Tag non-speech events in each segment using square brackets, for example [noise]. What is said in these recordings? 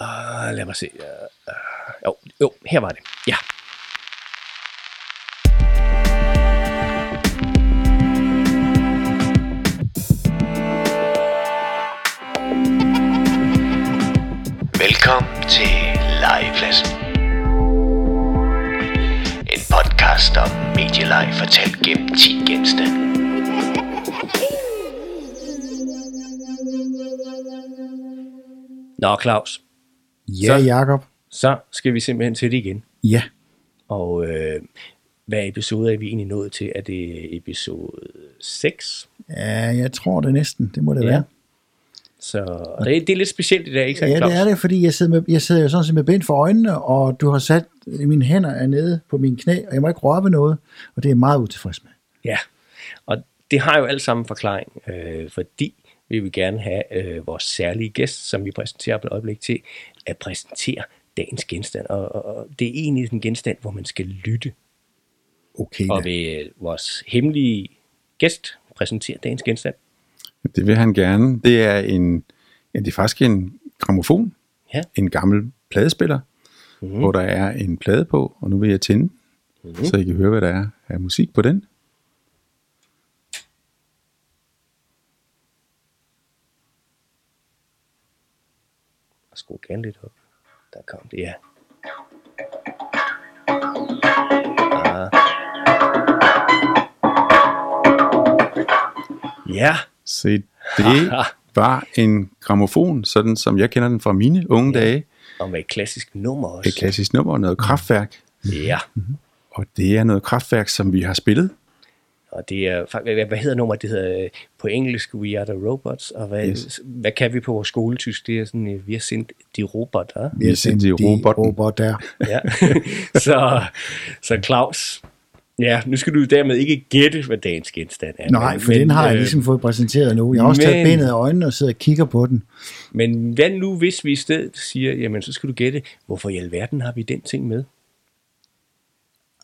Uh, lad mig se. Uh, uh, jo, jo, her var det. Ja. Velkommen til Legepladsen. En podcast om medieleg fortalt gennem 10 genstande. Nå, Claus. Ja, Så- Jakob. Så skal vi simpelthen til det igen. Ja. Og øh, hvad episode er vi egentlig nået til? Er det episode 6? ja, jeg tror det næsten. Det må det Ja. være. Så og det, det er lidt specielt i dag, ikke sandt, Ja, det er det, fordi jeg sidder, med, jeg sidder jo sådan set med bind for øjnene, og du har sat mine hænder er nede på mine knæ, og jeg må ikke røre ved noget, og det er jeg meget utilfreds med. Ja, og det har jo alt sammen forklaring, øh, fordi vi vil gerne have øh, vores særlige gæst, som vi præsenterer på et øjeblik til, at præsentere dagens genstand. Og, og, og det er egentlig en genstand, hvor man skal lytte. Okay, Og vil øh, vores hemmelige gæst præsentere dagens genstand? Det vil han gerne. Det er en, ja, det er faktisk en gramofon. Ja. En gammel pladespiller, mm. hvor der er en plade på, og nu vil jeg tænde, mm. så I kan høre, hvad der er af musik på den. Og skru gerne lidt op. Der kom det, ja. Ah. Ja, Se, det [laughs] var en gramofon, sådan som jeg kender den fra mine unge ja. dage. og med et klassisk nummer også. Et klassisk nummer, noget kraftværk. Ja, Og det er noget kraftværk, som vi har spillet. Og det er, hvad, hvad hedder nummeret? Det hedder øh, på engelsk We Are The Robots, og hvad, yes. Hvad kan vi på vores skoletysk? Det er sådan, øh, vi har sendt de robotter. Vi har sendt de robotten. robotter. Ja. [laughs] så, så Claus, ja, nu skal du dermed ikke gætte, hvad dagens genstand er. Nej, for den har jeg øh, ligesom fået præsenteret nu. Jeg har også taget men- bindet af øjnene og sidder og kigger på den. Men hvad nu, hvis vi i stedet siger, jamen så skal du gætte, hvorfor i alverden har vi den ting med?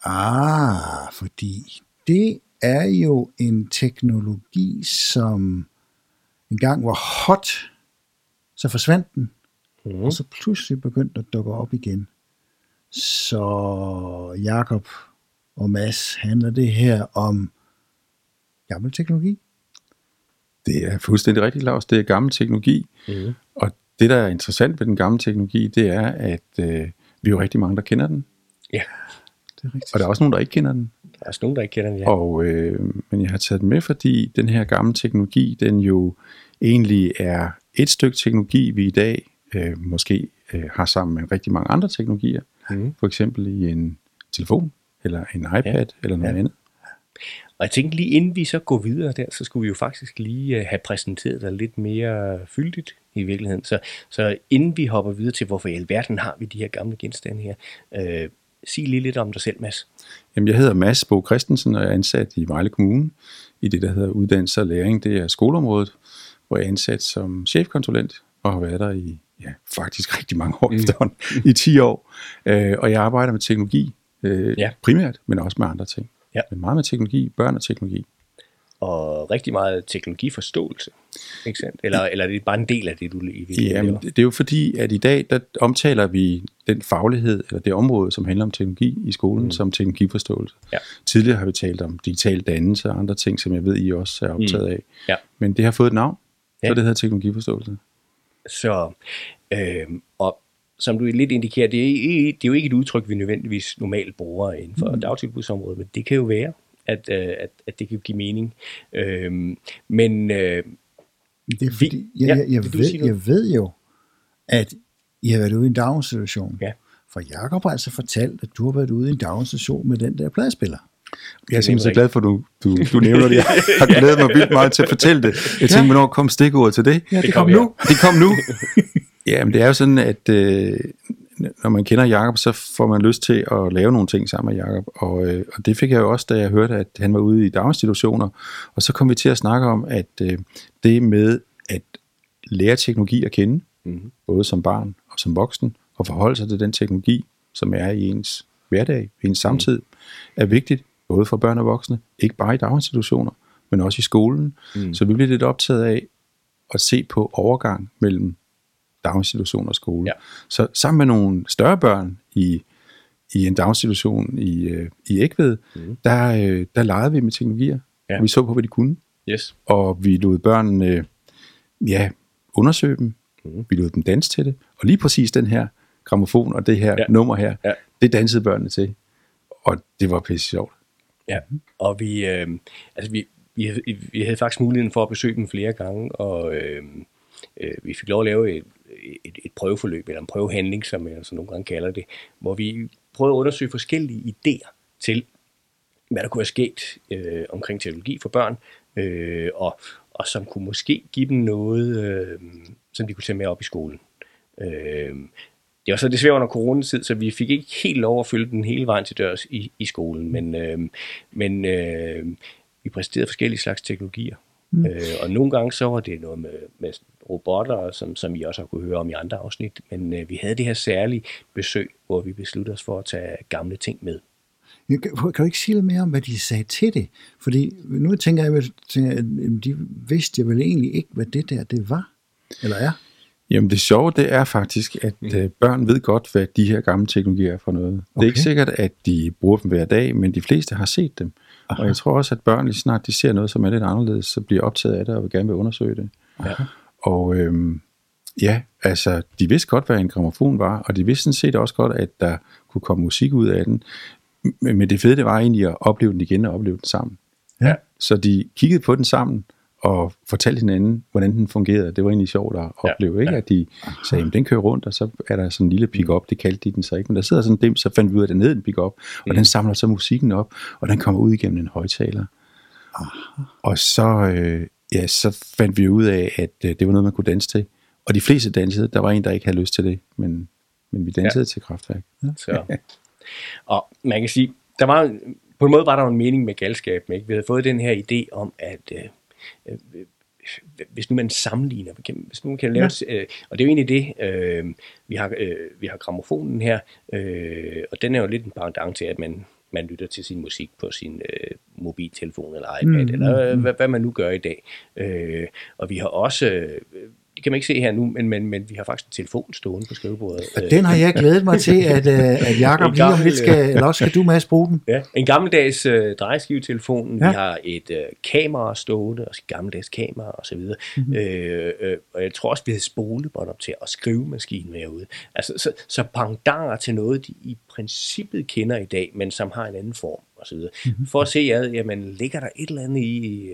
Ah, fordi det er jo en teknologi, som engang var hot, så forsvandt den, Mhm. og så pludselig begyndte at dukke op igen. Så Jakob og Mads, handler det her om gammel teknologi? Det er fuldstændig rigtigt, Lars. Det er gammel teknologi. Mhm. Og det, der er interessant ved den gamle teknologi, det er, at øh, vi er jo rigtig mange, der kender den. Ja, Det er rigtigt. Og der er også nogen, der ikke kender den. Der er også nogen, der ikke kender den, ja. Og, øh, men jeg har taget den med, fordi den her gamle teknologi, den jo egentlig er et stykke teknologi, vi i dag øh, måske øh, har sammen med rigtig mange andre teknologier. Mhm. For eksempel i en telefon, eller en iPad, Ja. eller noget Ja. ja. andet. Og jeg tænkte lige inden vi så går videre der, så skulle vi jo faktisk lige øh, have præsenteret dig lidt mere fyldigt i virkeligheden. Så, så inden vi hopper videre til, hvorfor i alverden har vi de her gamle genstande her, øh, sig lige lidt om dig selv, Mads. Jamen, jeg hedder Mads Bo Christensen, og jeg er ansat i Vejle Kommune i det, der hedder uddannelse og læring. Det er skoleområdet, hvor jeg er ansat som chefkonsulent og har været der i ja, faktisk rigtig mange år mm. efterhånden, i 10 år. Øh, og jeg arbejder med teknologi øh, Ja. primært, men også med andre ting. Ja. Men meget med teknologi, børn og teknologi. Og rigtig meget teknologiforståelse, ikke sandt? Eller, eller er det bare en del af det, du i Jamen, det er jo fordi, at i dag, der omtaler vi den faglighed, eller det område, som handler om teknologi i skolen, mm. som teknologiforståelse. Ja. Tidligere har vi talt om digital dannelse og andre ting, som jeg ved, I også er optaget af. Ja. Men det har fået et navn, Ja. så det hedder teknologiforståelse. Så, øh, og som du lidt indikerer, det er, det er jo ikke et udtryk, vi nødvendigvis normalt bruger inden for mm. dagtilbudsområdet, men det kan jo være, at, øh, at, at det kan give mening. Øh, men øh, Det er fordi, Vi- jeg, ja, jeg, jeg, sige ved, jeg ved jo, at I har været ude i en daginstitution. Ja. For Jakob har altså fortalt, at du har været ude i en daginstitution med den der pladespiller. Jeg er simpelthen så glad for, at du, du, du nævner det. Jeg har [laughs] glædet mig vildt meget til at fortælle det. Jeg tænkte, hvornår kom stikordet til det? Ja, det, Det kom kom nu. Det kom nu. [laughs] Jamen, det er jo sådan, at øh, når man kender Jakob, så får man lyst til at lave nogle ting sammen med Jakob. Og, øh, og det fik jeg jo også, da jeg hørte, at han var ude i daginstitutioner. Og så kom vi til at snakke om, at øh, det med at lære teknologi at kende, Mhm. både som barn og som voksen, og forholde sig til den teknologi, som er i ens hverdag, i ens samtid, er vigtigt, både for børn og voksne, ikke bare i daginstitutioner, men også i skolen. Mm. Så vi bliver lidt optaget af at se på overgang mellem daginstitution og skole. Ja. Så sammen med nogle større børn i, i en daginstitution i, øh, i Ægved, mm. der, øh, der legede vi med teknologier. Ja. Vi så på, hvad de kunne, Yes. og vi lod børnene øh, ja, undersøge dem. Mm. Vi lod dem danse til det. Og lige præcis den her gramofon og det her Ja. nummer her, Ja. det dansede børnene til. Og det var pisse sjovt. Ja, og vi, øh, altså vi, vi, vi havde faktisk muligheden for at besøge dem flere gange, og øh, øh, vi fik lov at lave et, et, et prøveforløb, eller en prøvehandling, som jeg så nogle gange kalder det, hvor vi prøvede at undersøge forskellige idéer til, hvad der kunne være sket øh, omkring teknologi for børn, øh, og, og som kunne måske give dem noget, øh, som de kunne tage med op i skolen. Øh, det var så desværre under coronatid, så vi fik ikke helt lov at følge den hele vejen til dørs i, i skolen, men, øh, men øh, vi præsenterede forskellige slags teknologier. Mm. Øh, og nogle gange så var det noget med, med robotter, som, som I også har kunne høre om i andre afsnit, men øh, vi havde det her særlige besøg, hvor vi besluttede os for at tage gamle ting med. Ja, Kan, kan du ikke sige lidt mere om, hvad de sagde til det? Fordi nu tænker jeg, at tænker, at jamen, de vidste jeg vel egentlig ikke, hvad det der det var, eller er. Jamen det sjove, det er faktisk, at mm. børn ved godt, hvad de her gamle teknologier er for noget. Okay. Det er ikke sikkert, at de bruger dem hver dag, men de fleste har set dem. Aha. Og jeg tror også, at børn lige snart de ser noget, som er lidt anderledes, så bliver optaget af det og vil gerne vil undersøge det. Ja. Og øhm, ja, altså, de vidste godt, hvad en gramofon var, og de vidste sådan set også godt, at der kunne komme musik ud af den. Men det fede, det var egentlig at opleve den igen og opleve den sammen. Ja. Så de kiggede på den sammen og fortalte hinanden, hvordan den fungerede. Det var egentlig sjovt at Ja, opleve, ikke? At de sagde, at den kører rundt, og så er der sådan en lille pick-up, det kaldte de den så ikke, men der sidder sådan en dem, så fandt vi ud af, at den hed en pick-up, og den samler så musikken op, og den kommer ud igennem en højtaler. Og så, øh, ja, så fandt vi ud af, at øh, det var noget, man kunne danse til. Og de fleste dansede. Der var en, der ikke havde lyst til det, men, men vi dansede ja. til kraftværk. Så. [laughs] Og man kan sige, der var, på en måde var der en mening med galskaben. Ikke? Vi havde fået den her idé om, at øh, øh, hvis nu man sammenligner, hvis nu man kan lave, ja. øh, og det er jo egentlig det, øh, vi, har, øh, vi har gramofonen her, øh, og den er jo lidt en pendant til, at man, man lytter til sin musik på sin øh, mobiltelefon eller iPad, mm, eller øh, hvad, hvad man nu gør i dag. Øh, og vi har også, øh, det kan man ikke se her nu, men, men, men vi har faktisk en telefon stående på skrivebordet. Og den har jeg glædet mig til, at, øh, at [laughs] Jacob lige om lidt skal, eller også skal du, Mads, bruge den. Ja, en gammeldags øh, drejeskivetelefon, ja. Vi har et øh, kamera stående, et gammeldags kamera og så videre. Mm-hmm. Øh, øh, og jeg tror også, vi havde spolebånd op til at skrivemaskinen herude. Altså, så, så pendanger til noget, de i princippet kender i dag, men som har en anden form og så videre. Mm-hmm. For at se, at, jamen, ligger der et eller andet i,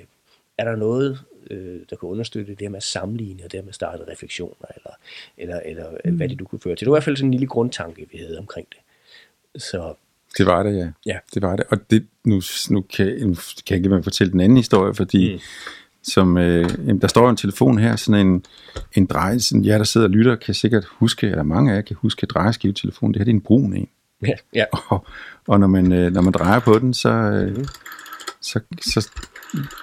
er der noget, øh, der kan understøtte det her med at sammenligne, og det her med at starte refleksioner, eller, eller, eller mm. hvad det du kunne føre til. Det var i hvert fald sådan en lille grundtanke, vi havde omkring det. Så Det var det, ja. Ja. Det var det. Og det, nu, nu, kan, nu kan jeg ikke mig fortælle den anden historie, fordi mm. som, øh, der står en telefon her, sådan en, en drej, sådan, jer der sidder og lytter, kan sikkert huske, eller mange af jer kan huske drejeskivetelefon. Det her det er en brun en. ja, ja. [laughs] Og, og når, man, øh, når man drejer på den, så, øh, så, så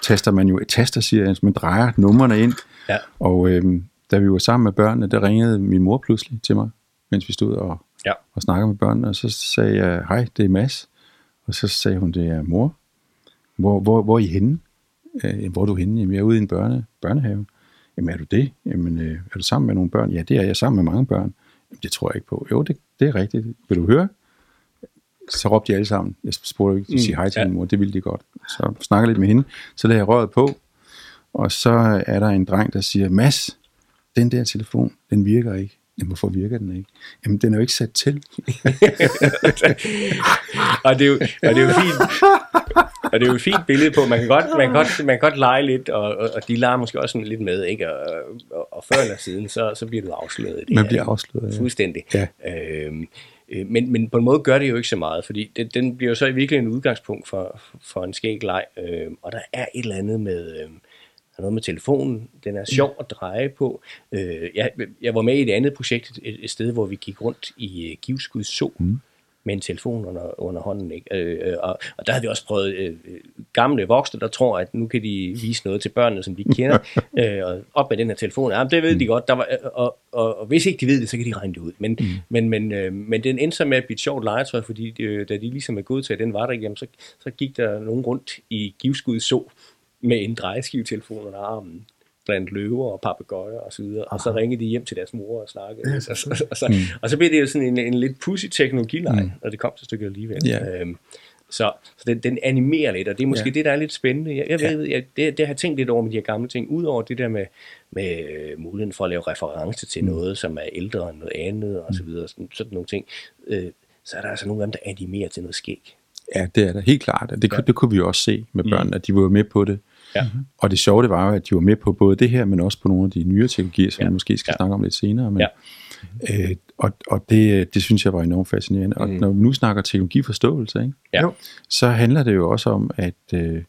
taster man jo et taster, siger jeg, man drejer numrene ind. Ja. Og øh, da vi var sammen med børnene, der ringede min mor pludselig til mig, mens vi stod og, Ja. og snakkede med børnene, og så sagde jeg, hej, det er Mads. Og så sagde hun, det er mor. Hvor, hvor, hvor er I henne? Øh, hvor er du henne? Jamen, jeg er ude i en børne, børnehave. Jamen, er du det? Jamen, øh, er du sammen med nogle børn? Ja, det er jeg sammen med mange børn. Jamen, det tror jeg ikke på. Jo, det, det er rigtigt. Vil du høre? Så råbte de alle sammen. Jeg spurgte ikke, de sige hej til ja. min mor. Det ville de godt. Så snakker lidt med hende. Så lader jeg røret på. Og så er der en dreng, der siger, Mads, den der telefon, den virker ikke. Jamen, hvorfor virker den ikke? Jamen, den er jo ikke sat til. [laughs] og, det er jo, og det er jo fint. Og det er jo et fint billede på, man kan godt, man kan godt, man kan godt lege lidt, og, og, og de leger måske også sådan lidt med, ikke? Og, og, og før eller siden, så, så bliver du afsløret. Det Man bliver afsløret, ja. Fuldstændig. Ja. Øhm, øh, men, men på en måde gør det jo ikke så meget, fordi den, den bliver jo så i virkeligheden en udgangspunkt for, for en skæg leg, øh, og der er et eller andet med... Øh, der er noget med telefonen, den er sjov at dreje på. Øh, jeg, jeg var med i et andet projekt, et, et sted, hvor vi gik rundt i øh, Givskuds Zoo, mm med en telefon under, under hånden. Ikke? Øh, øh, og, og der havde vi også prøvet øh, øh, gamle voksne, der tror, at nu kan de vise noget til børnene, som de kender, [laughs] øh, og op med den her telefon. Ja, det ved de godt. Der var, øh, og, og, og hvis ikke de ved det, så kan de regne det ud. Men, mm. men, men, øh, men den endte så med at blive et sjovt legetøj, fordi de, da de ligesom er gået til, at den var der, jamen, så, så gik der nogen rundt i Givskud Zoo, med en drejeskivetelefon under armen. Blandt løver og papegøjer og så videre, og så ringede de hjem til deres mor og snakkede. Ja, og, så, og, så, og så blev det jo sådan en, en lidt pussy teknologileg, mm. og det kom til stykket alligevel. Ja. Øhm, så, så den, den animerer lidt, og det er måske Ja. ja. det, der er lidt spændende. Jeg, jeg ved, jeg, det, det har jeg tænkt lidt over med de her gamle ting, udover det der med, med øh, muligheden for at lave reference til mm. noget, som er ældre end noget andet, og så videre, sådan, sådan nogle ting. Øh, så er der altså nogle af dem, der animerer til noget skæg. Ja, det er der helt klart. Det, ja. det kunne vi jo også se med børn, at de var med på det. Ja. Og det sjove det var jo, at de var med på både det her, men også på nogle af de nyere teknologier, som Ja. vi måske skal Ja. snakke om lidt senere. Men, Ja. øh, og og det, det synes jeg var enormt fascinerende. Og Mm. når vi nu snakker teknologiforståelse, ikke, Ja. Jo. så handler det jo også om, at øh,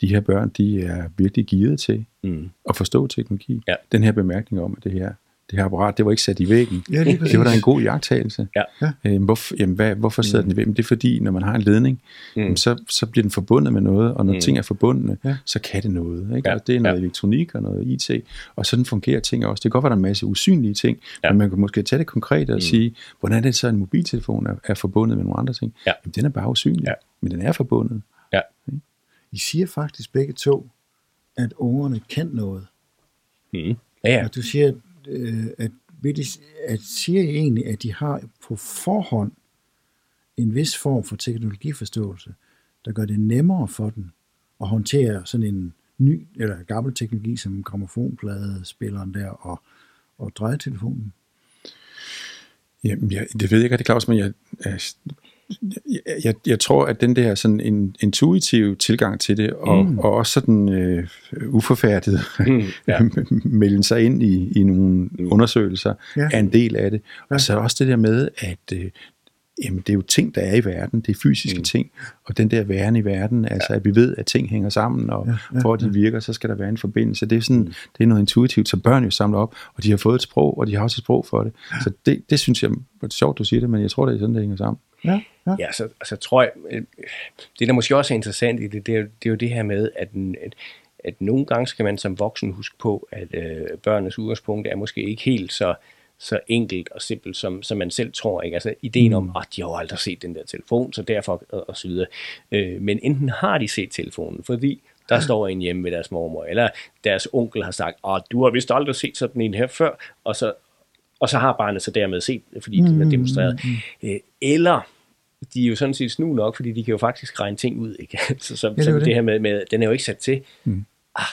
de her børn, de er virkelig gearet til Mm. at forstå teknologi. Ja. Den her bemærkning om, at det her, det her apparat, det var ikke sat i væggen. Ja, præcis. det var da en god jagttagelse. Ja. Ja. Øh, hvorfor, jamen, hvad, hvorfor sidder mm. den i væggen? Det er fordi, når man har en ledning, mm. jamen, så, så bliver den forbundet med noget, og når mm. ting er forbundne, Ja. så kan det noget. Ikke? Ja. Og det er noget Ja. elektronik og noget IT, og sådan fungerer ting også. Det kan godt være, der er en masse usynlige ting, Ja. men man kan måske tage det konkret og mm. sige, hvordan er det så, en mobiltelefon er, er forbundet med nogle andre ting? Ja. Jamen, den er bare usynlig, Ja. men den er forbundet. Ja. I siger faktisk begge to, at ungerne kan noget. Mm. Ja, ja. Og du siger, øh, at, vil de, at siger I egentlig, at de har på forhånd en vis form for teknologiforståelse, der gør det nemmere for dem at håndtere sådan en ny eller gammel teknologi som gramofonpladespilleren der og, og drejetelefonen. Jamen, jeg, det ved jeg ikke er Claus, men jeg, jeg, jeg, jeg, tror, at den der sådan en intuitiv tilgang til det, og, mm. og også sådan øh, uforfærdet Mm, [laughs] ja. melde sig ind i, i nogle undersøgelser, Ja. ja. er en del af det. Ja. Og så også det der med, at øh, jamen, det er jo ting, der er i verden, det er fysiske mm. ting, og den der væren i verden, altså at vi ved, at ting hænger sammen, og Ja, ja, ja, ja, for at de virker, så skal der være en forbindelse. Det er, sådan, mm. det er noget intuitivt, så børn jo samler op, og de har fået et sprog, og de har også et sprog for det. Så det, det synes jeg, det er sjovt, du siger det, men jeg tror, det er sådan, det hænger sammen. Ja, ja. Ja, så, så tror jeg, øh, det der måske også er interessant i det, det er, jo- det er jo det her med, at, at, at nogle gange skal man som voksen huske på, at øh, børnenes udgangspunkt er måske ikke helt så, så enkelt og simpelt, som, som man selv tror. Ikke? Altså ideen om, at de har jo aldrig set den der telefon, så derfor og, og så videre. Øh, men enten har de set telefonen, fordi der står en hjemme med deres mormor, eller deres onkel har sagt, at du har vist aldrig set sådan en her før, og så, og så har barnet så dermed set det, fordi det er demonstreret. Øh, eller de er jo sådan set snu nok, fordi de kan jo faktisk regne ting ud. Ikke? [laughs] så, det ja, så jo det, det. her med, med, den er jo ikke sat til. Mm. Ah,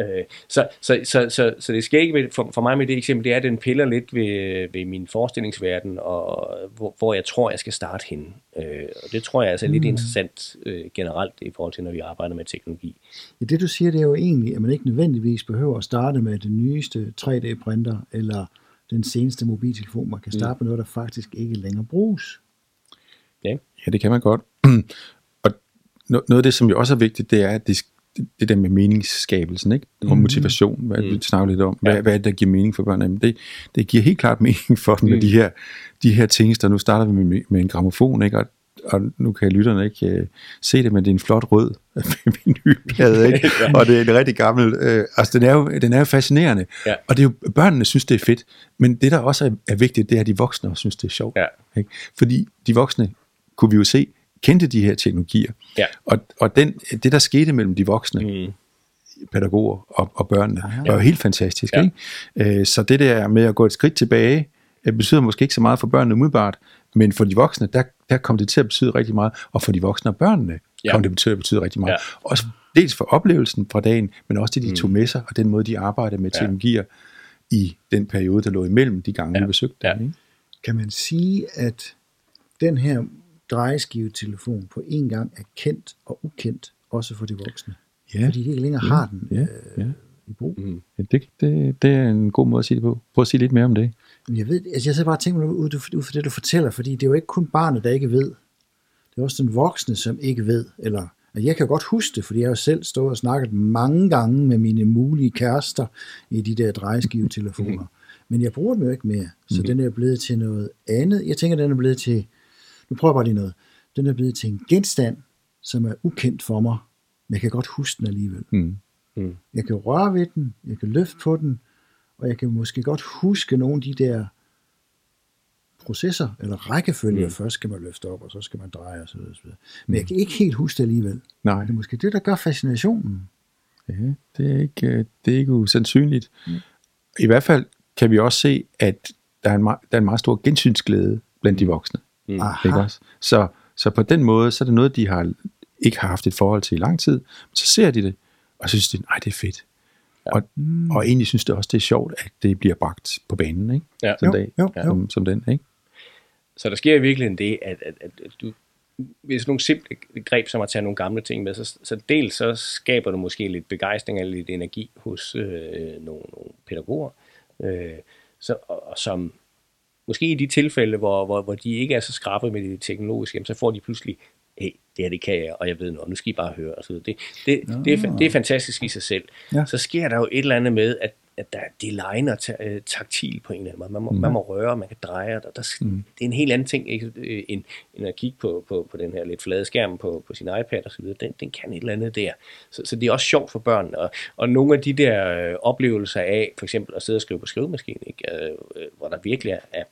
øh, så, så, så, så, så det skal ikke for, for mig med det eksempel, det er, at den piller lidt ved, ved min forestillingsverden, og hvor, hvor jeg tror, jeg skal starte henne. Øh, og det tror jeg altså er lidt interessant øh, generelt i forhold til, når vi arbejder med teknologi. Ja, det du siger, det er jo egentlig, at man ikke nødvendigvis behøver at starte med den nyeste 3D-printer, eller den seneste mobiltelefon. Man kan starte med noget, der faktisk ikke længere bruges. Ja, Ja, det kan man godt. [clears throat] og no- noget af det, som jo også er vigtigt, det er, at det, det der med meningsskabelsen, ikke? og motivation, hvad vi snakker lidt om. Hvad, Ja. hvad er det, der giver mening for børn? Jamen, det, det giver helt klart [laughs] mening for dem med Mm. de her, de her ting, der nu starter vi med, med en gramofon, ikke? Og, og nu kan lytterne ikke uh, se det, men det er en flot rød [laughs] vinylplade, ikke? Og det er en rigtig gammel, øh, altså den er, jo, den er jo fascinerende, Ja. og det er jo, børnene synes, det er fedt, men det, der også er, er vigtigt, det er, at de voksne også synes, det er sjovt. Ja. Ikke? Fordi de voksne, kunne vi jo se, kendte de her teknologier. Ja. Og, og den, det, der skete mellem de voksne Mm. pædagoger og, og børnene, Aha. var jo helt fantastisk. Ja. Ikke? Øh, Så det der med at gå et skridt tilbage, øh, betyder måske ikke så meget for børnene umiddelbart, men for de voksne, der, der kom det til at betyde rigtig meget, og for de voksne og børnene Ja. kom det til at betyde rigtig meget. Ja. Også dels for oplevelsen fra dagen, men også det, de tog med sig, og den måde, de arbejdede med Ja. teknologier i den periode, der lå imellem de gange, Ja. vi besøgte Ja. dem. Ikke? Kan man sige, at den her drejeskivetelefon på en gang er kendt og ukendt, også for de voksne? Ja. Fordi de ikke længere har den Ja, øh, ja. Brug. Mm. Ja, det, det, det er en god måde at sige det på. Prøv at sige lidt mere om det. Jeg ved, altså jeg så bare tænker mig ud, ud fra det, du fortæller, fordi det er jo ikke kun barnet, der ikke ved. Det er også den voksne, som ikke ved. Eller, og jeg kan godt huske det, fordi jeg har selv stået og snakket mange gange med mine mulige kærester i de der drejeskivetelefoner. [laughs] Men jeg bruger dem jo ikke mere, så den er blevet til noget andet. Jeg tænker, den er blevet til, nu prøver jeg bare lige noget, den er blevet til en genstand, som er ukendt for mig, men jeg kan godt huske den alligevel. Mm. Mm. Jeg kan røre ved den, jeg kan løfte på den, og jeg kan måske godt huske nogle af de der processer, eller rækkefølger. Mm. Først skal man løfte op, og så skal man dreje osv. osv. Men jeg kan ikke helt huske det alligevel. Nej. Det er måske det, der gør fascinationen. Ja, det er ikke, øh, det er ikke usandsynligt. Mm. I hvert fald kan vi også se, at der er en, der er en meget stor gensynsglæde blandt de voksne. Mm. Ikke også? Så, så på den måde, så er det noget, de har ikke har haft et forhold til i lang tid. Så ser de det, og så synes de, nej, det er fedt. Ja. Og, mm. og egentlig synes det også, det er sjovt, at det bliver bragt på banen, ikke? Ja. Sådan Jo, dag, jo, jo. Som, som den, ikke? Så der sker i virkeligheden det, at, at, at at du, hvis nogle simple greb, som at tage nogle gamle ting med, så, så dels så skaber du måske lidt begejstring eller lidt energi hos øh, nogle, nogle pædagoger, øh, så, og, og som måske i de tilfælde, hvor, hvor, hvor de ikke er så skrappe med det teknologiske, så får de pludselig, hey, det her det kan jeg, og jeg ved noget, nu skal I bare høre. Og så det, det, det, er, det er fantastisk i sig selv. Ja. Så sker der jo et eller andet med, at, at der, det legner ta- øh, taktil på en eller anden måde. Man må, mm. man må røre, man kan dreje, og der, der, mm. det er en helt anden ting, ikke? Øh, end, end at kigge på, på, på den her lidt flade skærm på, på sin iPad og så videre. Den, den kan et eller andet der. Så, så det er også sjovt for børnene. Og, og nogle af de der øh, oplevelser af, for eksempel at sidde og skrive på skrivemaskine, ikke? Øh, øh, hvor der virkelig er Er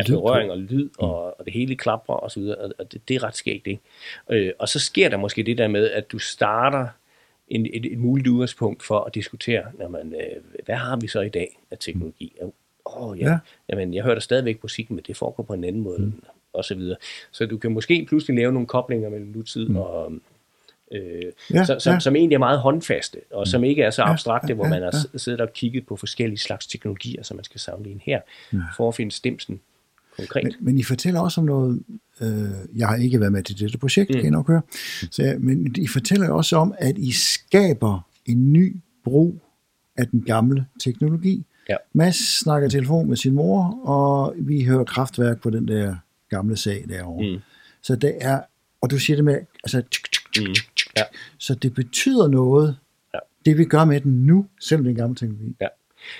af berøring og lyd, og, og det hele klapper og så videre, og, det, det er ret skægt, ikke? Øh, og så sker der måske det der med, at du starter en, et, et muligt udgangspunkt for at diskutere, jamen, øh, hvad har vi så i dag af teknologi? Åh, oh, ja. Ja. ja. Jamen, jeg hører da stadigvæk musik, men det foregår på en anden måde, mm. og så videre. Så du kan måske pludselig lave nogle koblinger mellem nutid mm. og... Øh, Ja, ja, som, som, ja. som egentlig er meget håndfaste, og som ikke er så abstrakte, ja, hvor ja, man har ja. siddet og kigget på forskellige slags teknologier, som man skal sammenligne her, for at finde stemsen konkret. Men, men I fortæller også om noget, øh, jeg har ikke været med til dette projekt, mm. kan I nok høre, så, men I fortæller også om, at I skaber en ny brug af den gamle teknologi. Ja. Mads snakker i telefon med sin mor, og vi hører kraftværk på den der gamle sag derovre. Mm. Så det er, og du siger det med, altså, tsk, tsk, tsk, Mm. tsk, tsk. Ja. så det betyder noget, Ja. det vi gør med den nu, selvom det er en gammel teknologi. Ja.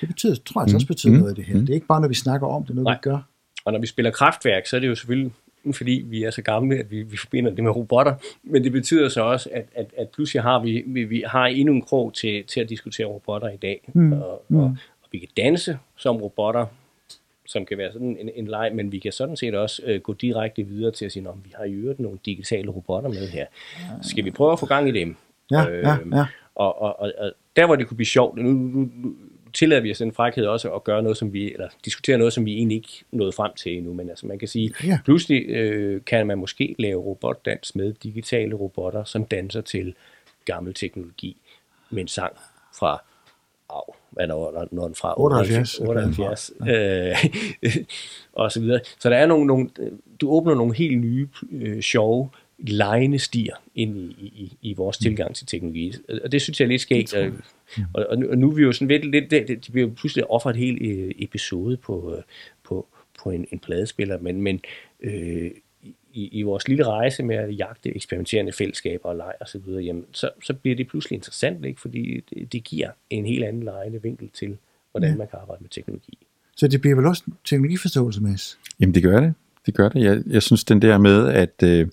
Det betyder, tror jeg altså også betyder Mm. noget af det her. Det er ikke bare, når vi snakker om det, er noget Nej. vi gør. Og når vi spiller kraftværk, så er det jo selvfølgelig fordi vi er så gamle, at vi, vi forbinder det med robotter. Men det betyder så også, at, at, at pludselig har vi, vi, vi har endnu en krog til, til at diskutere robotter i dag. Mm. Og, og, og vi kan danse som robotter, som kan være sådan en, en leg, men vi kan sådan set også øh, gå direkte videre til at sige, om vi har i øvrigt nogle digitale robotter med her. Skal vi prøve at få gang i dem? Ja, ja, ja. Og, og, og, og der, hvor det kunne blive sjovt, nu, nu, nu tillader vi os den frækhed også at gøre noget, som vi, eller diskutere noget, som vi egentlig ikke nåede frem til endnu, men altså man kan sige, Ja. pludselig øh, kan man måske lave robotdans med digitale robotter, som danser til gammel teknologi med en sang fra, au, hvad der når den fra 78, 78 øh, [laughs] og så videre. Så der er nogle, nogle du åbner nogle helt nye, øh, sjove, lejende stier ind i, i, i vores tilgang til teknologi. Og det synes jeg er lidt skægt. Og, og, og, nu, og nu er vi jo sådan lidt, lidt det, det, det bliver pludselig offret et helt øh, episode på, øh, på, på en, en pladespiller, men, men øh, i, i vores lille rejse med at jagte eksperimenterende fællesskaber og leg og så videre, jamen, så, så bliver det pludselig interessant, ikke? fordi det, det giver en helt anden lejende vinkel til, hvordan Ja. man kan arbejde med teknologi. Så det bliver vel også en teknologiforståelse, Mads? Jamen det gør det. Det gør det. Jeg, jeg synes den der med, at, øh,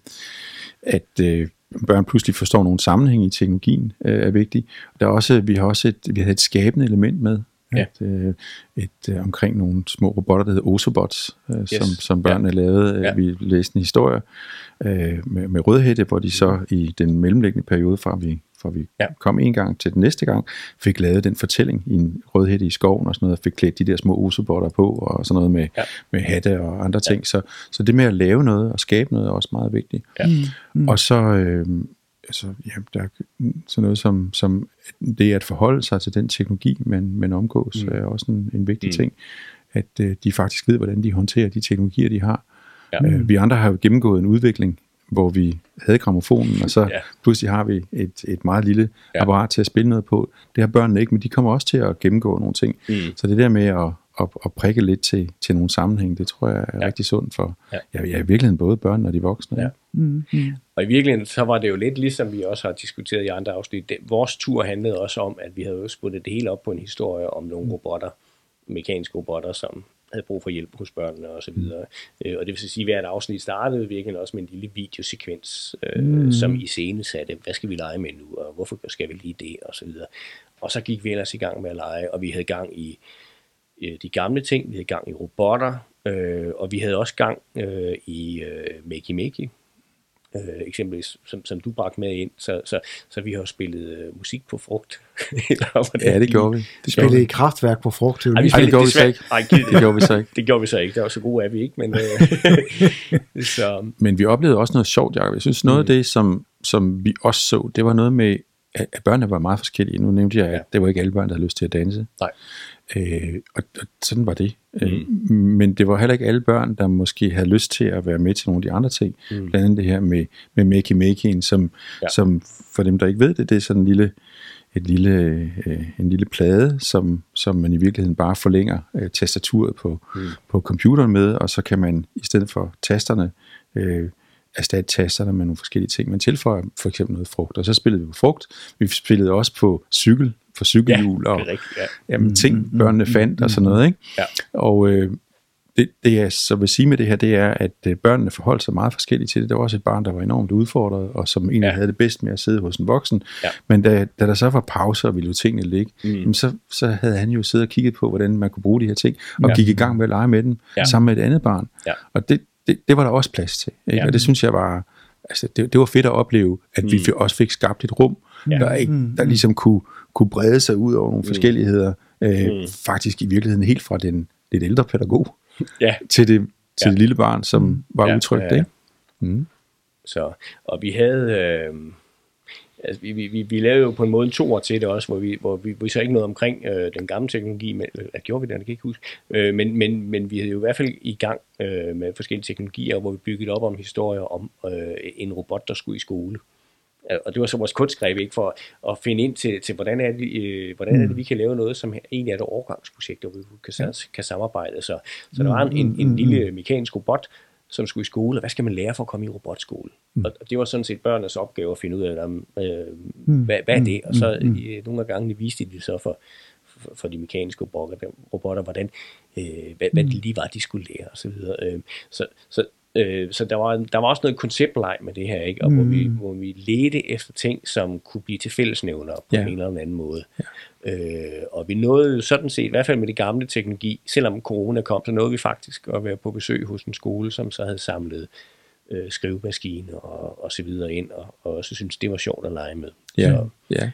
at øh, børn pludselig forstår nogle sammenhæng i teknologien, øh, er vigtig. Der er også, vi har også et, vi har et skabende element med. Ja. Et, øh, et, øh, omkring nogle små robotter, der hedder Osobots, øh, yes. som, som børnene Ja. lavede. Øh, Ja. Vi læste en historie øh, med, med rødhætte, hvor de så i den mellemliggende periode, fra vi, fra vi Ja. kom en gang til den næste gang, fik lavet den fortælling i en rødhætte i skoven og sådan noget, og fik klædt de der små osobotter på og sådan noget med, Ja. med hatte og andre ting. Så, så det med at lave noget og skabe noget er også meget vigtigt. Ja. Mm. Og så øh, altså, ja, der er sådan noget som, som det at forholde sig til den teknologi, man, man omgås, mm. er også en, en vigtig mm. ting. At øh, de faktisk ved, hvordan de håndterer de teknologier, de har. Ja. Øh, vi andre har jo gennemgået en udvikling, hvor vi havde gramofonen, og så Ja. pludselig har vi et, et meget lille Ja. apparat til at spille noget på. Det har børnene ikke, men de kommer også til at gennemgå nogle ting. Mm. Så det der med at, at, at prikke lidt til, til nogle sammenhæng, det tror jeg er Ja. rigtig sundt for Ja. ja. Ja, i virkeligheden både børn og de voksne. Ja. Mm, mm. Og i virkeligheden, så var det jo lidt ligesom vi også har diskuteret i andre afsnit. Det, vores tur handlede også om, at vi havde jo spurgt det hele op på en historie om nogle robotter, mekaniske robotter, som havde brug for hjælp hos børnene og så videre. Øh, Og det vil sige, at hvert afsnit startede virkelig også med en lille videosekvens, øh, mm. som i scene satte, hvad skal vi lege med nu, og hvorfor skal vi lige det, og så videre. Og så gik vi ellers i gang med at lege, og vi havde gang i øh, de gamle ting, vi havde gang i robotter, øh, og vi havde også gang øh, i øh, Makey Makey, øh, eksempelvis, som, som du bragte med ind. Så, så, så vi har jo spillet øh, musik på frugt. [laughs] Eller hvordan Ja, det gjorde vi. De spillede i kraftværk på frugt. Det Ej, vi Ej, det gjorde vi så ikke. Ej, giv- Det gjorde vi så ikke. [laughs] Det gjorde vi så ikke. Der var så gode er vi ikke, men øh, [laughs] så, Men vi oplevede også noget sjovt, Jacob. Jeg synes, noget af det, som, som vi også så, det var noget med, at, at børnene var meget forskellige. Nu nævnte jeg, at Ja. det var ikke alle børn, der havde lyst til at danse. nej. Øh, og, og sådan var det. Mm. Øh, men det var heller ikke alle børn, der måske havde lyst til at være med til nogle af de andre ting. Mm. Blandt andet det her med, med Makey Makey'en, som. Ja. som for dem, der ikke ved det, det er sådan en lille, et lille, øh, en lille plade, som, som man i virkeligheden bare forlænger øh, tastaturet på, mm. på computeren med, og så kan man i stedet for tasterne øh, erstatte tasterne med nogle forskellige ting. Man tilføjer for eksempel noget frugt, og så spillede vi på frugt. Vi spillede også på cykel, for cykelhjul, Ja, og rigtigt, ja. jamen, ting, børnene fandt og sådan noget. Ikke? Ja. Og øh, det, det, jeg så vil sige med det her, det er, at øh, børnene forholdt sig meget forskelligt til det. Der var også et barn, der var enormt udfordret, og som egentlig ja. Havde det bedst med at sidde hos en voksen. Ja. Men da, da der så var pauser og ville jo tingene ligge, mm. jamen, så, så havde han jo siddet og kigget på, hvordan man kunne bruge de her ting, og ja. Gik i gang med at lege med dem, ja. Sammen med et andet barn. Ja. Og det, det, det var der også plads til. Ikke? Ja. Og det synes jeg var... Altså, det, det var fedt at opleve, at mm. vi fik, også fik skabt et rum, ja. Ja. der, ikke, der ligesom kunne, kunne brede sig ud over nogle mm. forskelligheder. Øh, mm. Faktisk i virkeligheden helt fra den lidt ældre pædagog Ja, [laughs] til det, til Ja. det lille barn, som var Ja, utrygt. ja, ja. Ikke? Mm. så, og vi havde, øh, altså vi, vi, vi, vi lavede jo på en måde en toer til det også, hvor vi, hvor vi, vi så ikke noget omkring øh, den gamle teknologi, men, eller gjorde vi det, jeg kan ikke huske, øh, men, men, men vi havde jo i hvert fald i gang øh, med forskellige teknologier, hvor vi byggede op om historier om øh, en robot, der skulle i skole. Øh, Og det var så vores kunstgreb, ikke for at finde ind til, til hvordan, er det, øh, hvordan er det, vi kan lave noget, som egentlig er et overgangsprojekt, hvor vi kan, kan samarbejde. Så, så der var en, en, en lille mekanisk robot, som skulle i skole, og hvad skal man lære for at komme i robotskole? Mm. Og det var sådan set børnenes opgave at finde ud af, om, øh, hvad, hvad er det? Og så øh, nogle af gangene viste de så for, for, for de mekaniske robotter, robotter hvordan, øh, hvad, hvad det lige var, de skulle lære osv. Øh, så, så, øh, så der var, der var også noget konceptleg med det her, ikke? Og hvor, vi, hvor vi ledte efter ting, som kunne blive til fællesnævner på Ja. en eller anden måde. Ja. Øh, og vi nåede jo sådan set, i hvert fald med det gamle teknologi, selvom corona kom, så nåede vi faktisk at være på besøg hos en skole, som så havde samlet øh, skrivemaskiner og, og så videre ind, og, og også synes det var sjovt at lege med. Ja, Så, ja.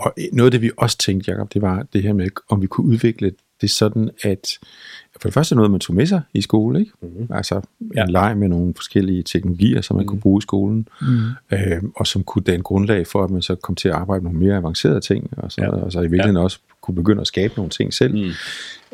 Og noget af det, vi også tænkte, Jacob, det var det her med, om vi kunne udvikle det sådan, at for det første noget, man tog med sig i skole, ikke? Mm-hmm. Altså en ja. Leg med nogle forskellige teknologier, som man mm. kunne bruge i skolen, mm. øh, og som kunne danne grundlag for, at man så kom til at arbejde med nogle mere avancerede ting, og så, ja. Og så i virkeligheden ja. også kunne begynde at skabe nogle ting selv. Mm.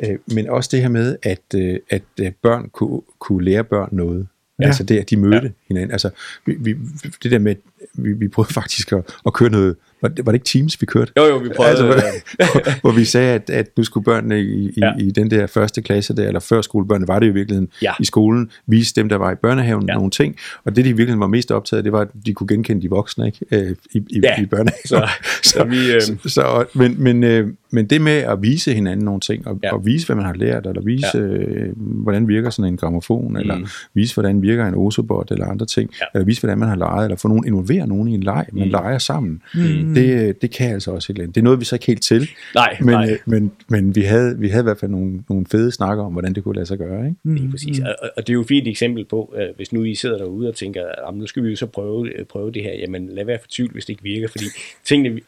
Øh, men også det her med, at, øh, at øh, børn kunne, kunne lære børn noget. Ja. Altså det, at de mødte ja. hinanden. Altså vi, vi, det der med, vi, vi prøvede faktisk at, at køre noget, var det, var det ikke Teams, vi kørte? Jo, jo, vi prøvede... Altså, hvor, [laughs] hvor vi sagde, at, at nu skulle børnene i, i, ja. I den der første klasse der, eller før skolebørnene var det jo i virkeligheden, Ja. i skolen, vise dem, der var i børnehaven, ja. Nogle ting. Og det, de i virkeligheden var mest optaget af, det var, at de kunne genkende de voksne ikke? Øh, i, i, Ja. i børnehaven. Så- [laughs] så vi, øh, så, så, men, men, øh, men det med at vise hinanden nogle ting, og, ja. Og vise, hvad man har lært, eller vise, ja. øh, hvordan virker sådan en gramofon, mm. eller vise, hvordan virker en osobot, eller andre ting, ja. Eller vise, hvordan man har leget, eller få nogen, involvere nogen i en leg, man Mm. leger sammen. Mm. Det, det kan altså også et eller andet. Det er noget, vi så ikke helt til, Nej, men, nej. øh, men, men vi, havde, vi havde i hvert fald nogle, nogle fede snakker om, hvordan det kunne lade sig gøre. Ikke? Lige præcis. Og, og- det er jo et fint eksempel på, øh, hvis nu I sidder derude og tænker, at nu skal vi jo så prøve, øh, prøve det her, jamen lad være for tvivl, hvis det ikke virker, fordi tingene, vi-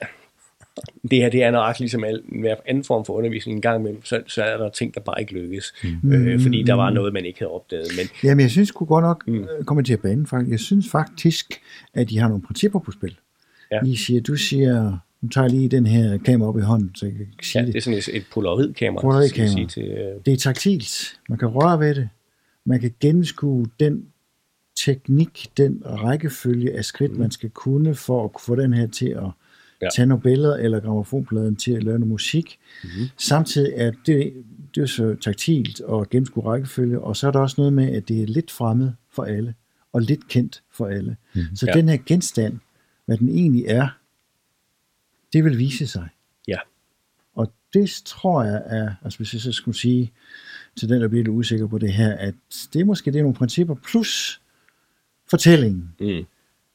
det her det er nok ligesom al, hver anden form for undervisning en gang imellem, så, så er der ting, der bare ikke lykkes, mm. øh, fordi der var noget, man ikke havde opdaget. Men Jamen, jeg synes sgu godt nok, mm. kommer til at banen faktisk. Jeg synes faktisk, at de har nogle principper på spil. Ja. I siger, du siger, nu tager jeg lige den her kamera op i hånden, så jeg kan sige ja, det. det er sådan et, et polaroidkamera, Polaroidkamera. sige til, øh, Det er taktilt. Man kan røre ved det. Man kan gennemskue den teknik, den rækkefølge af skridt, mm. man skal kunne for at få den her til at ja. Tage nogle billeder eller gramofonpladen til at lave noget musik. Mm-hmm. Samtidig er det, det er så taktilt og gennemskue rækkefølge, og så er der også noget med, at det er lidt fremmed for alle, og lidt kendt for alle. Mm-hmm. Så. Ja. den her genstand, hvad den egentlig er, det vil vise sig. ja, Og det tror jeg er, altså hvis jeg så skulle sige til den, der bliver lidt usikker på det her, at det er måske det er nogle principper, plus fortællingen. mm,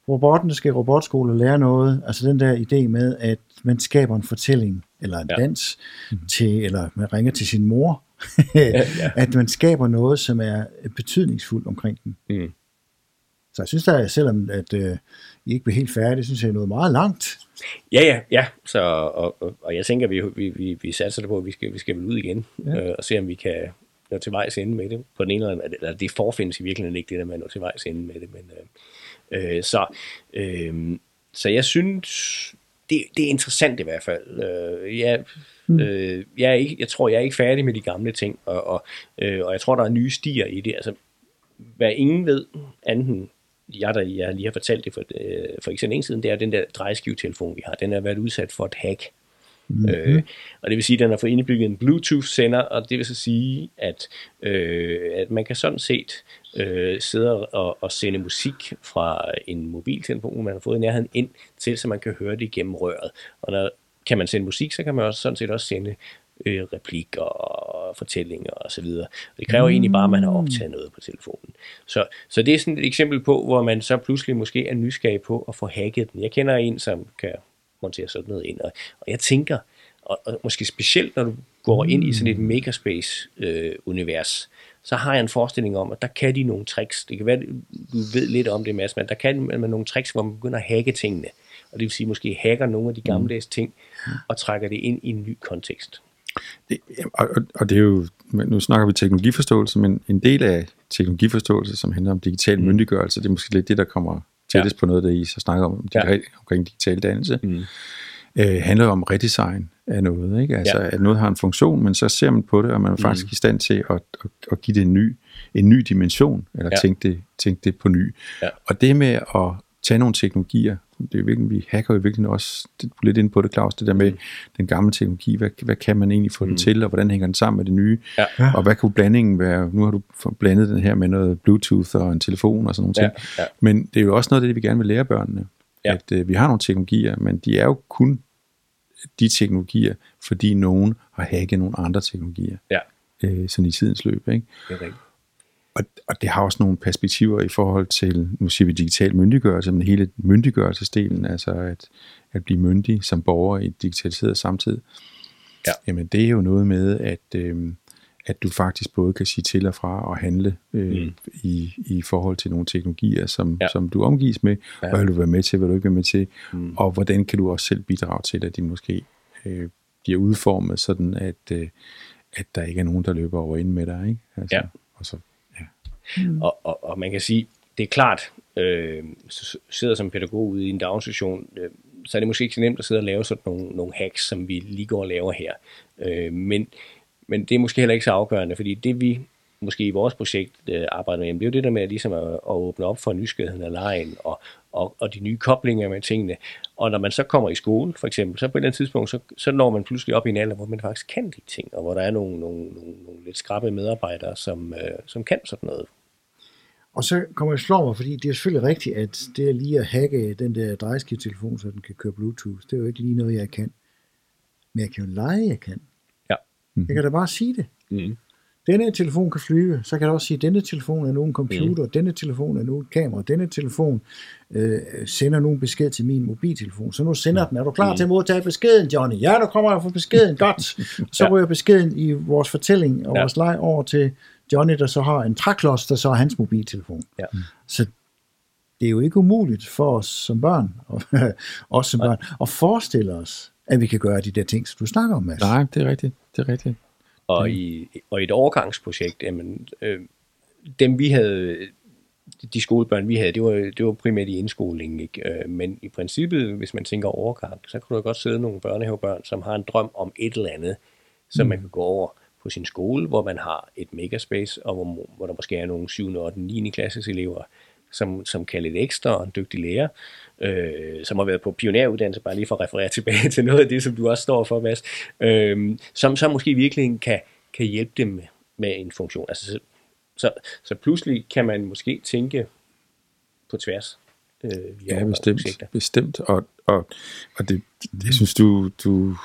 Robotten, der skal i robotskole lære noget, altså den der idé med, at man skaber en fortælling, eller en ja. Dans, til, eller man ringer til sin mor, ja. [laughs] at man skaber noget, som er betydningsfuldt omkring den. mm. Så jeg synes da, selvom at, øh, I ikke blev helt færdige, synes jeg er noget meget langt. Ja, ja, ja. Så, og, og, og jeg tænker, vi, vi, vi, vi satser det på, at vi skal, vi skal vel ud igen, ja. øh, og se om vi kan nå til vejs ende med det. På den ene eller anden, eller det forfindes i virkeligheden ikke, det der med at nå til vejs ende med det, men øh, øh, så, øh, så jeg synes, det, det er interessant i hvert fald. Øh, ja, øh, jeg, er ikke, jeg tror, jeg er ikke færdig med de gamle ting, og, og, øh, og jeg tror, der er nye stier i det. Altså, hvad ingen ved, anden jeg, der jeg lige har fortalt det for, øh, for ikke så længe siden, det er den der drejeskivetelefon, vi har. Den har været udsat for et hack. Mm-hmm. Øh, og det vil sige, at den har fået indbygget en Bluetooth-sender, og det vil så sige, at, øh, at man kan sådan set øh, sidde og, og sende musik fra en mobiltelefon, man har fået i nærheden ind til, så man kan høre det igennem røret. Og når kan man sende musik, så kan man også sådan set også sende øh, replikker og fortællinger og så videre. Og det kræver mm. egentlig bare, at man har optaget noget på telefonen. Så, så det er sådan et eksempel på, hvor man så pludselig måske er nysgerrig på at få hacket den. Jeg kender en, som kan montere sådan noget ind, og, og jeg tænker, og, og måske specielt når du går ind i sådan et megaspace-univers, øh, så har jeg en forestilling om, at der kan de nogle tricks. Det kan være, du ved lidt om det, Mads, men der kan man nogle tricks, hvor man begynder at hacke tingene. Og det vil sige, måske hacker nogle af de gammeldags ting, og trækker det ind i en ny kontekst. Det, og, og det er jo, nu snakker vi teknologiforståelse, men en del af teknologiforståelse, som handler om digital mm. myndiggørelse, det er måske lidt det, der kommer tættest ja. på noget, der I så snakker om, ja. omkring digital dannelse, mm. øh, handler om redesign af noget. Ikke? Altså, ja. at noget har en funktion, men så ser man på det, og man er faktisk mm. i stand til at, at, at give det en ny, en ny dimension, eller ja. tænke, det, tænke det på ny. Ja. Og det med at tage nogle teknologier, det er virkelig, vi hacker jo virkelig også det, lidt ind på det, Claus, det der med mm. den gamle teknologi, hvad, hvad kan man egentlig få mm. den til, og hvordan hænger den sammen med det nye, ja. og hvad kunne blandingen være, nu har du blandet den her med noget Bluetooth og en telefon og sådan nogle ting, ja. Ja. men det er jo også noget af det, vi gerne vil lære børnene, ja. at øh, vi har nogle teknologier, men de er jo kun de teknologier, fordi nogen har hacket nogle andre teknologier, ja. øh, sådan i tidens løb, ikke? Det er rigtigt. Og, og det har også nogle perspektiver i forhold til, nu siger vi digital myndiggørelse, men hele myndiggørelsesdelen, altså at, at blive myndig som borger i et digitaliseret samtid. Ja. Jamen det er jo noget med, at, øh, at du faktisk både kan sige til og fra og handle øh, mm. i, i forhold til nogle teknologier, som, ja. som du omgives med. Ja. Hvad vil du være med til, hvad du ikke være med til, mm. og hvordan kan du også selv bidrage til, at de måske øh, bliver udformet sådan, at, øh, at der ikke er nogen, der løber over ind med dig. Ikke? Altså, ja. Og så Mm. Og, og, og man kan sige, det er klart, øh, sidder som pædagog ude i en daginstitution, øh, så er det måske ikke så nemt at sidde og lave sådan nogle, nogle hacks, som vi lige går og laver her. Øh, men, men det er måske heller ikke så afgørende, fordi det vi måske i vores projekt øh, arbejder med, det er jo det der med ligesom at, at åbne op for nysgerrigheden af lejen og, og, og de nye koblinger med tingene. Og når man så kommer i skole, for eksempel, så på et eller andet tidspunkt, så, så når man pludselig op i en alder, hvor man faktisk kan de ting, og hvor der er nogle, nogle, nogle, nogle lidt skrappe medarbejdere, som, øh, som kan sådan noget. Og så kommer jeg slå mig, fordi det er selvfølgelig rigtigt, at det er lige at hacke den der drejeskivetelefon, så den kan køre Bluetooth, det er jo ikke lige noget, jeg kan. Men jeg kan jo lege, jeg kan. Ja. Mm-hmm. Jeg kan da bare sige det. Mm. Denne telefon kan flyve, så kan jeg også sige, at denne telefon er nu en computer, mm. denne telefon er nu et kamera, denne telefon øh, sender nu en besked til min mobiltelefon. Så nu sender den, er du klar mm. til at modtage beskeden, Johnny? Ja, der kommer jeg for beskeden, godt. [laughs] Så ja. ryger beskeden i vores fortælling og ja. vores leg over til Johnny, der så har en træklods, der så er hans mobiltelefon. Ja. Så det er jo ikke umuligt for os som børn, og [laughs] os som børn, at forestille os, at vi kan gøre de der ting, som du snakker om, Mads. Nej, det er rigtigt. Det er rigtigt. Og, i, og i et overgangsprojekt, jamen, øh, dem vi havde, de skolebørn vi havde, det var, det var primært i indskolingen, ikke? Øh, men i princippet, hvis man tænker overgang, så kan du godt sidde nogle børnehavebørn, som har en drøm om et eller andet, som mm. man kan gå over på sin skole, hvor man har et megaspace, og hvor, hvor der måske er nogle 7. 8. 9. klasses elever, som, som kan lidt ekstra, og en dygtig lærer, øh, som har været på pioneruddannelse, bare lige for at referere [laughs] tilbage til noget af det, som du også står for, Mads, øh, som så måske virkelig kan, kan hjælpe dem med, med en funktion. Altså, så, så, så pludselig kan man måske tænke på tværs. Øh, ja, bestemt, bestemt. Og, og, og det, det, jeg synes du, du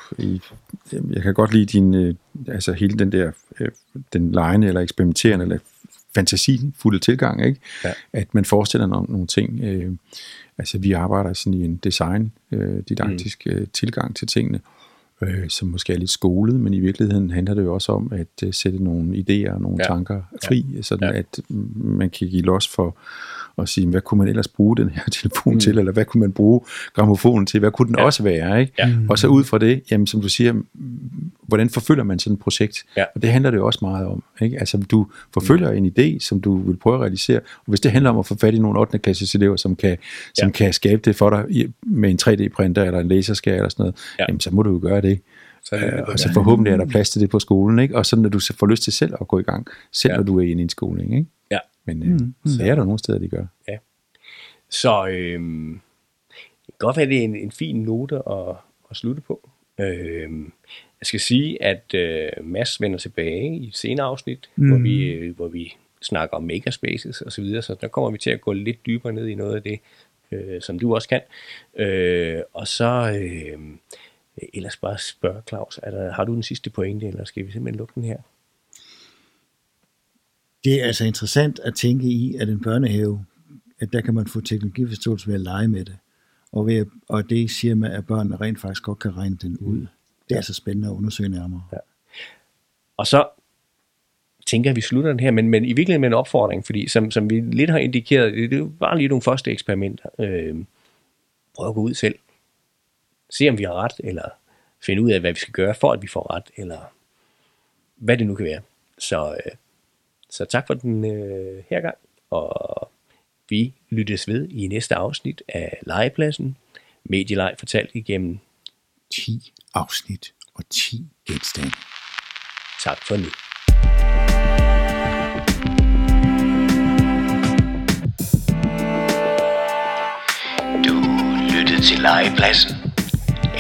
jeg kan godt lide din, øh, altså hele den der, øh, den lejende eller eksperimenterende eller fantasifulde tilgang, ikke? Ja. At man forestiller nogle, nogle ting. Øh, altså vi arbejder sådan i en design, øh, didaktisk mm. øh, tilgang til tingene. øh, som måske er lidt skolet, men i virkeligheden handler det jo også om at øh, sætte nogle idéer og nogle Ja. tanker fri, ja. sådan Ja. at man kan give los for at sige, hvad kunne man ellers bruge den her [laughs] telefon mm. til, eller hvad kunne man bruge gramofonen til, hvad kunne den Ja. også være, ikke? Ja. Og så ud fra det, jamen som du siger, mm, hvordan forfølger man sådan et projekt? Ja. Og det handler det jo også meget om, ikke? Altså du forfølger en idé, som du vil prøve at realisere, og hvis det handler om at få fat i nogle 8. klasses elever, som kan, som Ja. kan skabe det for dig med en 3D-printer eller en laserskær eller sådan noget, Ja. ja. jamen så må du jo gøre det. Så Øh, og så forhåbentlig er der plads til det på skolen, ikke? Og sådan at du så får lyst til selv at gå i gang, selv Ja. når du er i en indskoling, ikke? Ja. Men øh, mm. så er der nogle steder, de gør. Så øhm, det kan godt være, det er en, en fin note at, at slutte på. Øhm, jeg skal sige, at øh, Mads vender tilbage i et senere afsnit, mm. hvor, vi, øh, hvor vi snakker om makerspaces og så videre, så der kommer vi til at gå lidt dybere ned i noget af det, øh, som du også kan. Øh, og så øh, ellers bare spørge Claus, er der, har du den sidste pointe, eller skal vi simpelthen lukke den her? Det er altså interessant at tænke i, at en børnehave, at der kan man få teknologiforståelse ved at lege med det. Og, ved at, og det siger med, at børnene rent faktisk godt kan regne den ud. Det er så spændende at undersøge nærmere. Ja. Og så tænker at vi slutter den her, men, men i virkeligheden med en opfordring, fordi som, som vi lidt har indikeret, det er jo bare lige nogle første eksperimenter. Øh, prøv at gå ud selv. Se om vi har ret, eller finde ud af, hvad vi skal gøre, for at vi får ret, eller hvad det nu kan være. Så, øh, så tak for den øh, her gang, og vi lyttes ved i næste afsnit af Legepladsen. Medielej fortalt igennem. 10 afsnit og 10 genstande. Tak for nu. Du lyttede til Legepladsen.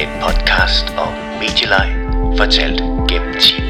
En podcast om medieleg, fortalt gennem 10